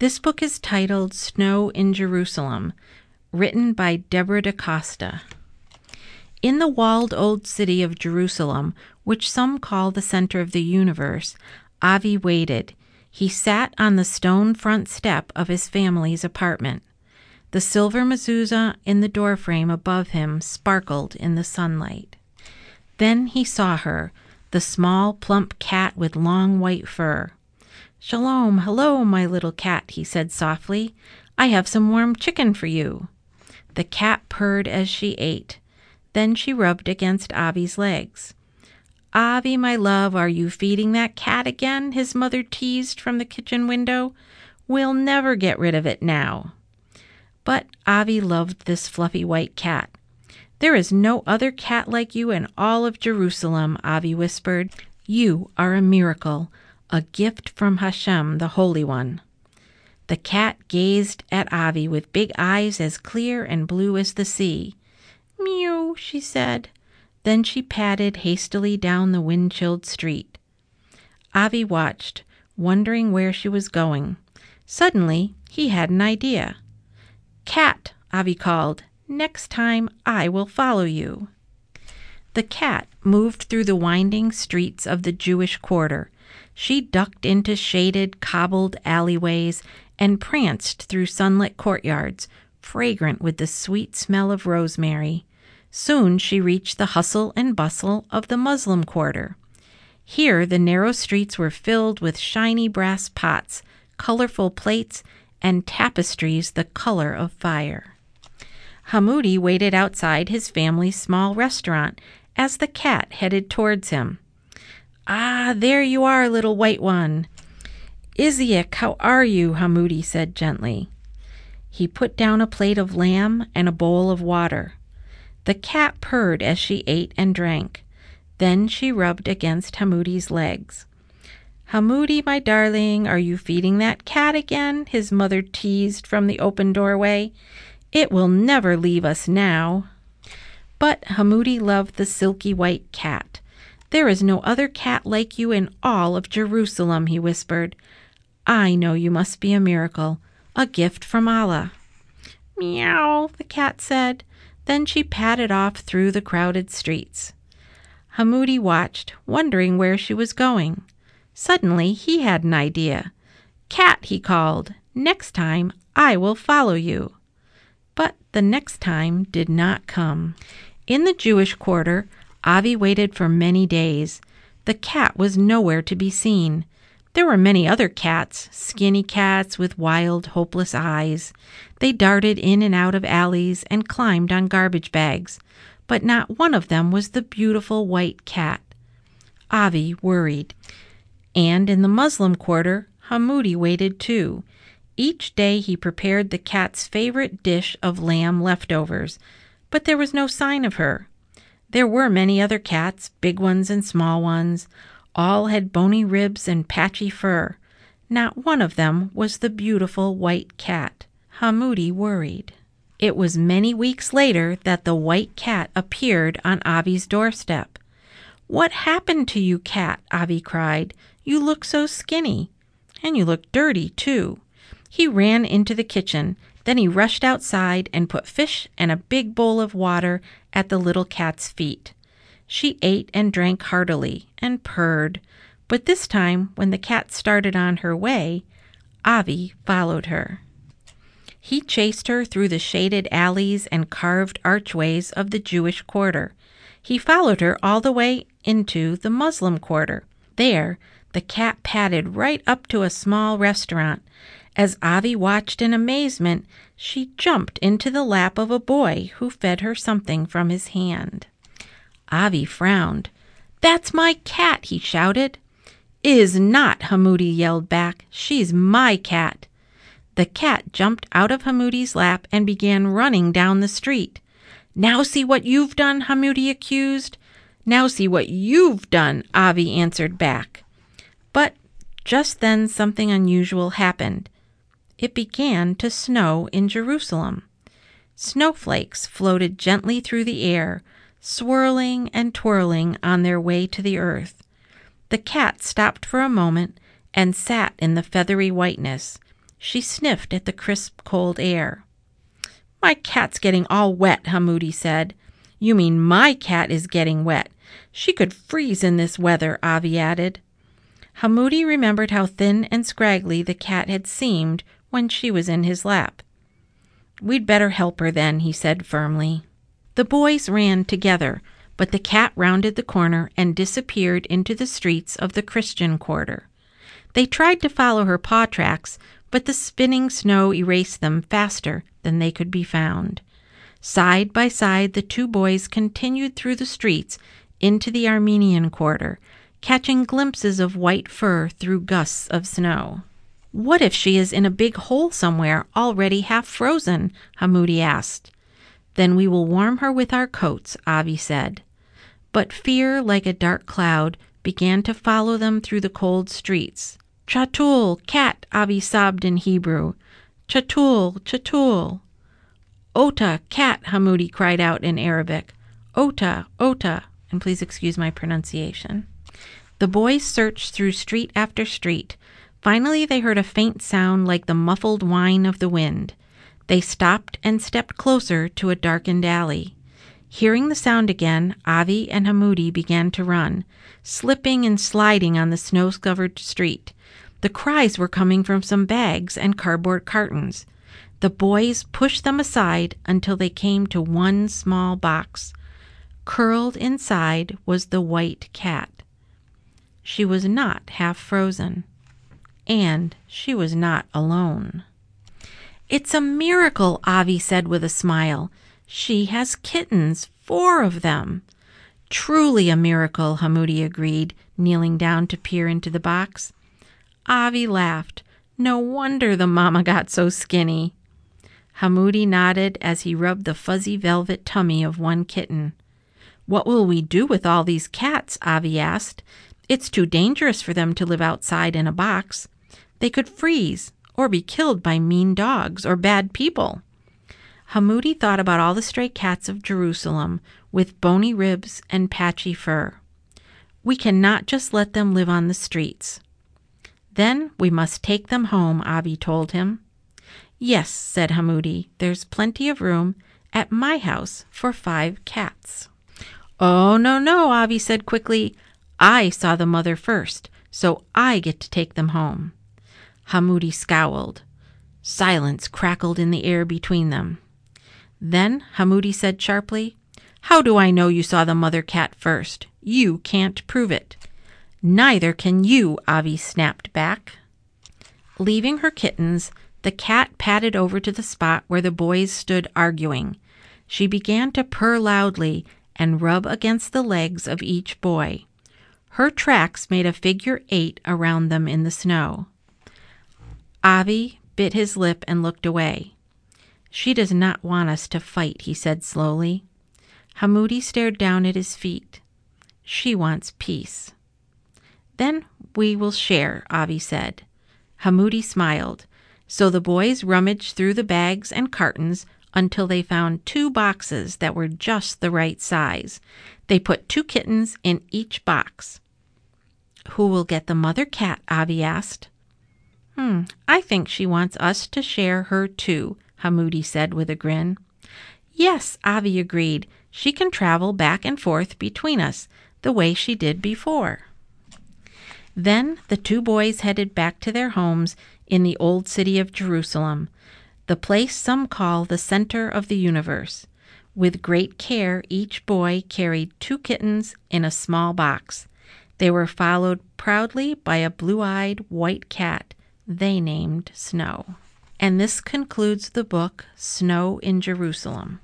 This book is titled Snow in Jerusalem, written by Deborah DaCosta. In the walled old city of Jerusalem, which some call the center of the universe, Avi waited. He sat on the stone front step of his family's apartment. The silver mezuzah in the doorframe above him sparkled in the sunlight. Then he saw her, the small, plump cat with long white fur. Shalom, hello, my little cat, he said softly. I have some warm chicken for you. The cat purred as she ate. Then she rubbed against Avi's legs. Avi, my love, are you feeding that cat again? his mother teased from the kitchen window. We'll never get rid of it now. But Avi loved this fluffy white cat. There is no other cat like you in all of Jerusalem, Avi whispered. You are a miracle, a gift from Hashem, the Holy One. The cat gazed at Avi with big eyes as clear and blue as the sea. Mew, she said. Then she padded hastily down the wind chilled street. Avi watched, wondering where she was going. Suddenly, he had an idea. Cat, Avi called. Next time I will follow you. The cat moved through the winding streets of the Jewish quarter. She ducked into shaded, cobbled alleyways and pranced through sunlit courtyards, fragrant with the sweet smell of rosemary. Soon she reached the hustle and bustle of the Muslim quarter. Here the narrow streets were filled with shiny brass pots, colorful plates, and tapestries the color of fire. Hamudi waited outside his family's small restaurant as the cat headed towards him. Ah, there you are, little white one. Iziak, how are you? Hamudi said gently. He put down a plate of lamb and a bowl of water. The cat purred as she ate and drank. Then she rubbed against Hamudi's legs. Hamudi, my darling, are you feeding that cat again? his mother teased from the open doorway. It will never leave us now. But Hamudi loved the silky white cat. There is no other cat like you in all of Jerusalem, he whispered. I know you must be a miracle, a gift from Allah. Meow, the cat said. Then she padded off through the crowded streets. Hamoudi watched, wondering where she was going. Suddenly he had an idea. Cat, he called, next time I will follow you. But the next time did not come. In the Jewish quarter, Avi waited for many days. The cat was nowhere to be seen. There were many other cats, skinny cats with wild, hopeless eyes. They darted in and out of alleys and climbed on garbage bags, but not one of them was the beautiful white cat. Avi worried. And in the Muslim quarter, Hamudi waited too. Each day he prepared the cat's favorite dish of lamb leftovers, but there was no sign of her. There were many other cats, big ones and small ones. All had bony ribs and patchy fur. Not one of them was the beautiful white cat. Hamudi worried. It was many weeks later that the white cat appeared on Avi's doorstep. What happened to you, cat? Avi cried. You look so skinny. And you look dirty, too. He ran into the kitchen. Then he rushed outside and put fish and a big bowl of water at the little cat's feet. She ate and drank heartily and purred, but this time, when the cat started on her way, Avi followed her. He chased her through the shaded alleys and carved archways of the Jewish quarter. He followed her all the way into the Muslim quarter. There, the cat padded right up to a small restaurant. As Avi watched in amazement, she jumped into the lap of a boy who fed her something from his hand. Avi frowned. That's my cat, he shouted. Is not, Hamudi yelled back. She's my cat. The cat jumped out of Hamudi's lap and began running down the street. Now see what you've done, Hamudi accused. Now see what you've done, Avi answered back. But just then something unusual happened. It began to snow in Jerusalem. Snowflakes floated gently through the air, swirling and twirling on their way to the earth. The cat stopped for a moment and sat in the feathery whiteness. She sniffed at the crisp, cold air. My cat's getting all wet, Hamudi said. You mean my cat is getting wet. She could freeze in this weather, Avi added. Hamudi remembered how thin and scraggly the cat had seemed when she was in his lap. We'd better help her then, he said firmly. The boys ran together, but the cat rounded the corner and disappeared into the streets of the Christian quarter. They tried to follow her paw tracks, but the spinning snow erased them faster than they could be found. Side by side, the two boys continued through the streets into the Armenian quarter, catching glimpses of white fur through gusts of snow. What if she is in a big hole somewhere, already half frozen? Hamudi asked. Then we will warm her with our coats, Avi said. But fear, like a dark cloud, began to follow them through the cold streets. Chatul, cat, Avi sobbed in Hebrew. Chatul, Chatul. Ota, cat, Hamudi cried out in Arabic. Ota, Ota, and please excuse my pronunciation. The boys searched through street after street. Finally, they heard a faint sound like the muffled whine of the wind. They stopped and stepped closer to a darkened alley. Hearing the sound again, Avi and Hamudi began to run, slipping and sliding on the snow covered street. The cries were coming from some bags and cardboard cartons. The boys pushed them aside until they came to one small box. Curled inside was the white cat. She was not half frozen. And she was not alone. It's a miracle, Avi said with a smile. She has kittens, four of them. Truly a miracle, Hamudi agreed, kneeling down to peer into the box. Avi laughed. No wonder the mama got so skinny. Hamudi nodded as he rubbed the fuzzy velvet tummy of one kitten. What will we do with all these cats? Avi asked. It's too dangerous for them to live outside in a box. They could freeze, or be killed by mean dogs or bad people. Hamudi thought about all the stray cats of Jerusalem with bony ribs and patchy fur. We cannot just let them live on the streets. Then we must take them home, Avi told him. Yes, said Hamudi, there's plenty of room at my house for five cats. Oh, no, no, Avi said quickly. I saw the mother first, so I get to take them home. Hamudi scowled. Silence crackled in the air between them. Then Hamudi said sharply, How do I know you saw the mother cat first? You can't prove it. Neither can you, Avi snapped back. Leaving her kittens, the cat padded over to the spot where the boys stood arguing. She began to purr loudly and rub against the legs of each boy. Her tracks made a figure eight around them in the snow. Avi bit his lip and looked away. She does not want us to fight, he said slowly. Hamudi stared down at his feet. She wants peace. Then we will share, Avi said. Hamudi smiled. So the boys rummaged through the bags and cartons until they found two boxes that were just the right size. They put two kittens in each box. Who will get the mother cat? Avi asked. Hmm, I think she wants us to share her too, Hamudi said with a grin. Yes, Avi agreed. She can travel back and forth between us the way she did before. Then the two boys headed back to their homes in the old city of Jerusalem, the place some call the center of the universe. With great care, each boy carried two kittens in a small box. They were followed proudly by a blue eyed white cat they named Snow. And this concludes the book Snow in Jerusalem.